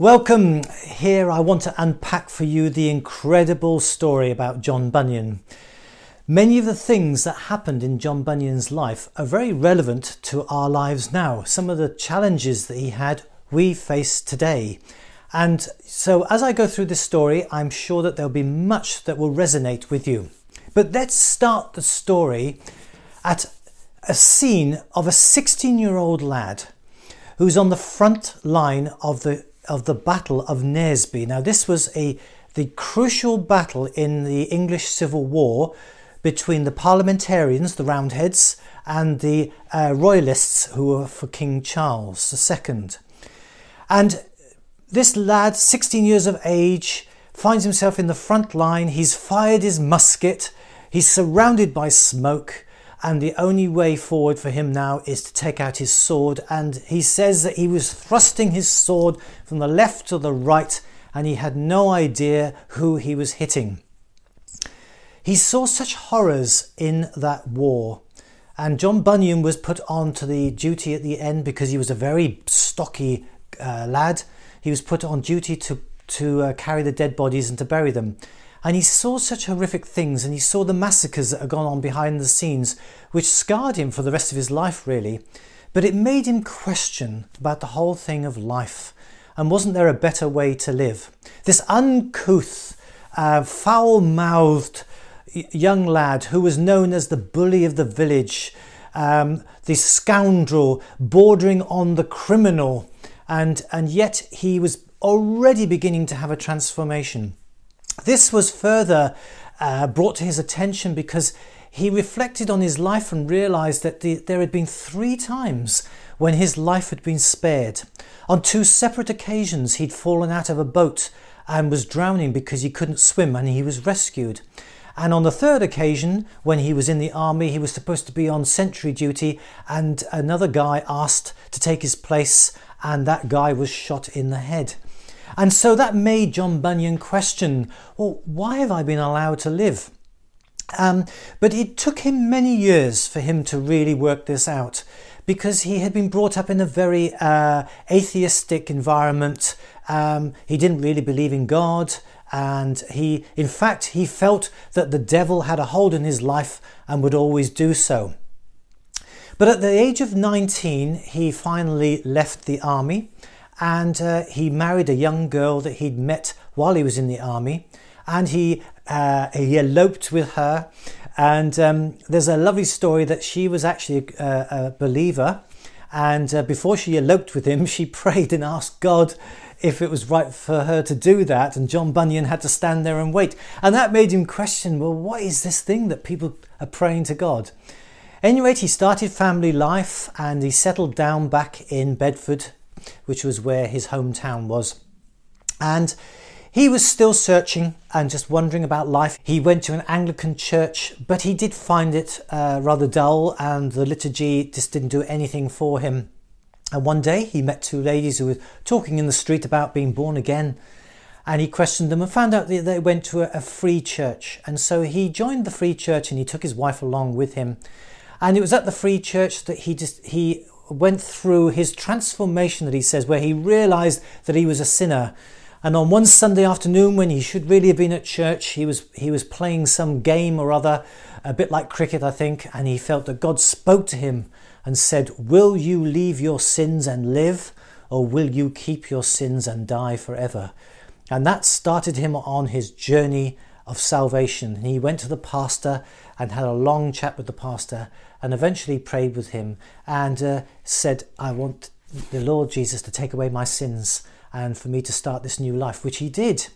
Welcome. Here I want to unpack for you the incredible story about John Bunyan. Many of the things that happened in John Bunyan's life are very relevant to our lives now. Some of the challenges that he had, we face today. And so, as I go through this story, I'm sure that there'll be much that will resonate with you. But let's start the story at a scene of a 16 year old lad who's on the front line of the of the Battle of Naseby. Now, this was a the crucial battle in the English Civil War between the parliamentarians, the Roundheads, and the uh, royalists who were for King Charles II. And this lad, 16 years of age, finds himself in the front line. He's fired his musket. He's surrounded by smoke. And the only way forward for him now is to take out his sword. And he says that he was thrusting his sword from the left to the right and he had no idea who he was hitting. He saw such horrors in that war. And John Bunyan was put on to the duty at the end because he was a very stocky uh, lad. He was put on duty to, to uh, carry the dead bodies and to bury them. And he saw such horrific things and he saw the massacres that had gone on behind the scenes, which scarred him for the rest of his life, really. But it made him question about the whole thing of life. And wasn't there a better way to live? This uncouth, uh, foul mouthed, young lad who was known as the bully of the village, um, the scoundrel bordering on the criminal, and, and yet he was already beginning to have a transformation. This was further uh, brought to his attention because he reflected on his life and realized that the, there had been three times when his life had been spared. On two separate occasions, he'd fallen out of a boat and was drowning because he couldn't swim and he was rescued. And on the third occasion, when he was in the army, he was supposed to be on sentry duty, and another guy asked to take his place, and that guy was shot in the head. And so that made John Bunyan question well, why have I been allowed to live? Um, but it took him many years for him to really work this out because he had been brought up in a very uh, atheistic environment. Um, he didn't really believe in God and he in fact he felt that the devil had a hold on his life and would always do so but at the age of 19 he finally left the army and uh, he married a young girl that he'd met while he was in the army and he uh, he eloped with her and um, there's a lovely story that she was actually a, a believer and uh, before she eloped with him she prayed and asked god if it was right for her to do that. And John Bunyan had to stand there and wait. And that made him question well, what is this thing that people are praying to God? Anyway, he started family life and he settled down back in Bedford, which was where his hometown was. And he was still searching and just wondering about life. He went to an Anglican church, but he did find it uh, rather dull, and the liturgy just didn't do anything for him. And one day he met two ladies who were talking in the street about being born again. And he questioned them and found out that they went to a, free church. And so he joined the free church and he took his wife along with him. And it was at the free church that he just he went through his transformation that he says, where he realized that he was a sinner. And on one Sunday afternoon, when he should really have been at church, he was he was playing some game or other, a bit like cricket, I think, and he felt that God spoke to him and said, Will you leave your sins and live, or will you keep your sins and die forever? And that started him on his journey of salvation. He went to the pastor and had a long chat with the pastor and eventually prayed with him and uh, said, I want the Lord Jesus to take away my sins and for me to start this new life, which he did.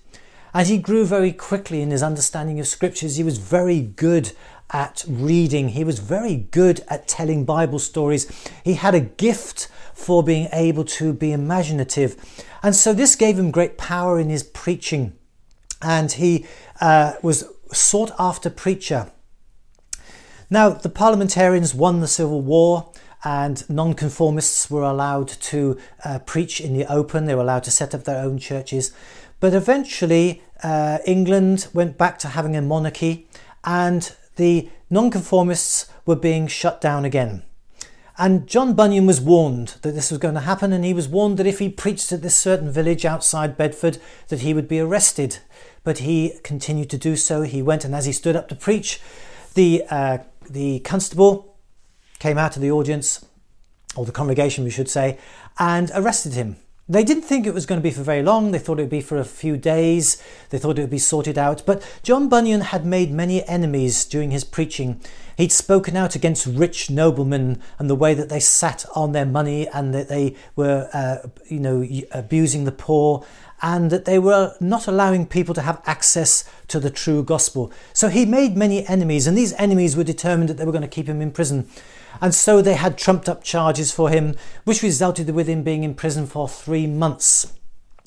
And he grew very quickly in his understanding of scriptures. He was very good at reading. He was very good at telling Bible stories. He had a gift for being able to be imaginative. And so this gave him great power in his preaching. And he uh, was sought after preacher. Now, the parliamentarians won the Civil War and nonconformists were allowed to uh, preach in the open. They were allowed to set up their own churches. But eventually, uh, England went back to having a monarchy and the nonconformists were being shut down again. And John Bunyan was warned that this was going to happen, and he was warned that if he preached at this certain village outside Bedford, that he would be arrested. But he continued to do so. He went, and as he stood up to preach, the uh, the constable came out of the audience, or the congregation, we should say, and arrested him. They didn't think it was going to be for very long. They thought it would be for a few days. They thought it would be sorted out. But John Bunyan had made many enemies during his preaching. He'd spoken out against rich noblemen and the way that they sat on their money and that they were, uh, you know, abusing the poor and that they were not allowing people to have access to the true gospel. So he made many enemies, and these enemies were determined that they were going to keep him in prison. And so they had trumped up charges for him, which resulted with him being in prison for three months.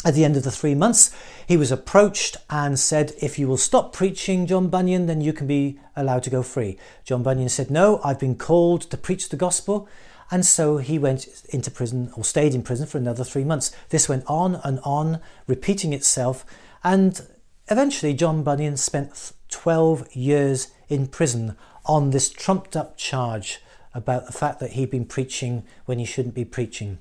At the end of the three months, he was approached and said, If you will stop preaching, John Bunyan, then you can be allowed to go free. John Bunyan said, No, I've been called to preach the gospel. And so he went into prison or stayed in prison for another three months. This went on and on, repeating itself. And eventually, John Bunyan spent 12 years in prison on this trumped up charge about the fact that he'd been preaching when he shouldn't be preaching.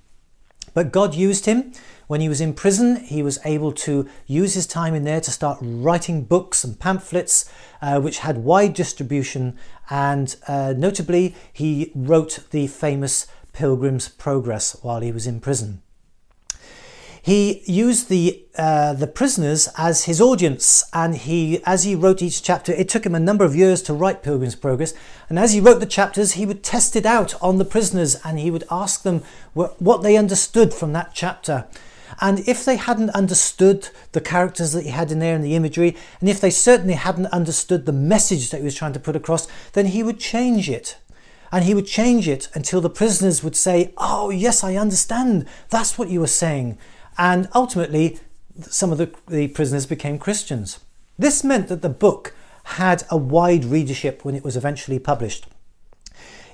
But God used him. When he was in prison, he was able to use his time in there to start writing books and pamphlets, uh, which had wide distribution. And uh, notably, he wrote the famous Pilgrim's Progress while he was in prison. He used the uh, the prisoners as his audience, and he, as he wrote each chapter, it took him a number of years to write Pilgrim's Progress. And as he wrote the chapters, he would test it out on the prisoners, and he would ask them what, what they understood from that chapter. And if they hadn't understood the characters that he had in there and the imagery, and if they certainly hadn't understood the message that he was trying to put across, then he would change it. And he would change it until the prisoners would say, Oh, yes, I understand. That's what you were saying and ultimately some of the, the prisoners became Christians. This meant that the book had a wide readership when it was eventually published.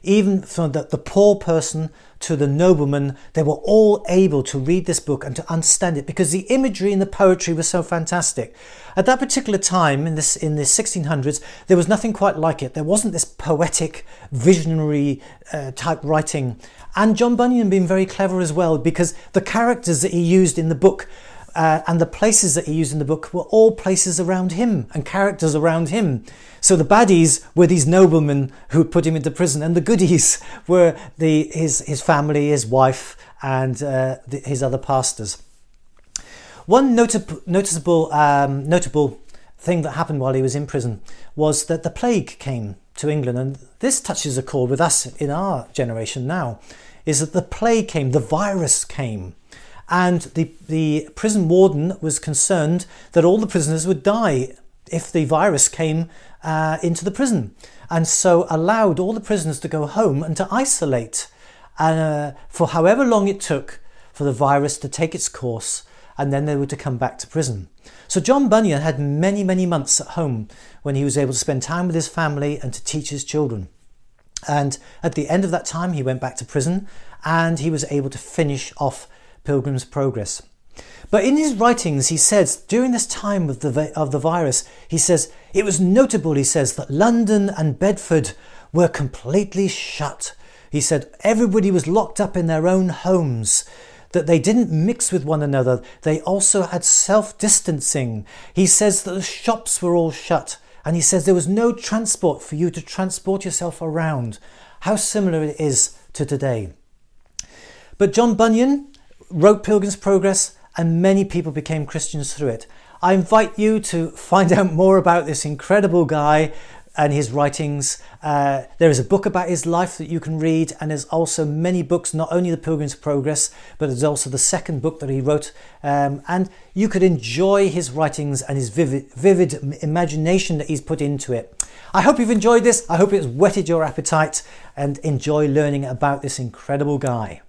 Even from the, the poor person to the nobleman, they were all able to read this book and to understand it because the imagery and the poetry was so fantastic. At that particular time, in this in the 1600s, there was nothing quite like it. There wasn't this poetic, visionary uh, type writing. And John Bunyan being very clever as well because the characters that he used in the book uh, and the places that he used in the book were all places around him and characters around him. So the baddies were these noblemen who put him into prison, and the goodies were the, his, his family, his wife, and uh, the, his other pastors. One notable, noticeable, um, notable thing that happened while he was in prison was that the plague came to England, and this touches a chord with us in our generation now. Is that the plague came, the virus came, and the, the prison warden was concerned that all the prisoners would die if the virus came uh, into the prison, and so allowed all the prisoners to go home and to isolate uh, for however long it took for the virus to take its course, and then they were to come back to prison. So John Bunyan had many, many months at home when he was able to spend time with his family and to teach his children. And at the end of that time, he went back to prison and he was able to finish off Pilgrim's Progress. But in his writings, he says, during this time of the, of the virus, he says, it was notable, he says, that London and Bedford were completely shut. He said, everybody was locked up in their own homes, that they didn't mix with one another. They also had self distancing. He says that the shops were all shut, and he says there was no transport for you to transport yourself around. How similar it is to today. But John Bunyan, wrote Pilgrim's Progress, and many people became Christians through it. I invite you to find out more about this incredible guy and his writings. Uh, there is a book about his life that you can read, and there's also many books, not only The Pilgrim's Progress, but there's also the second book that he wrote. Um, and you could enjoy his writings and his vivid, vivid imagination that he's put into it. I hope you've enjoyed this. I hope it's whetted your appetite and enjoy learning about this incredible guy.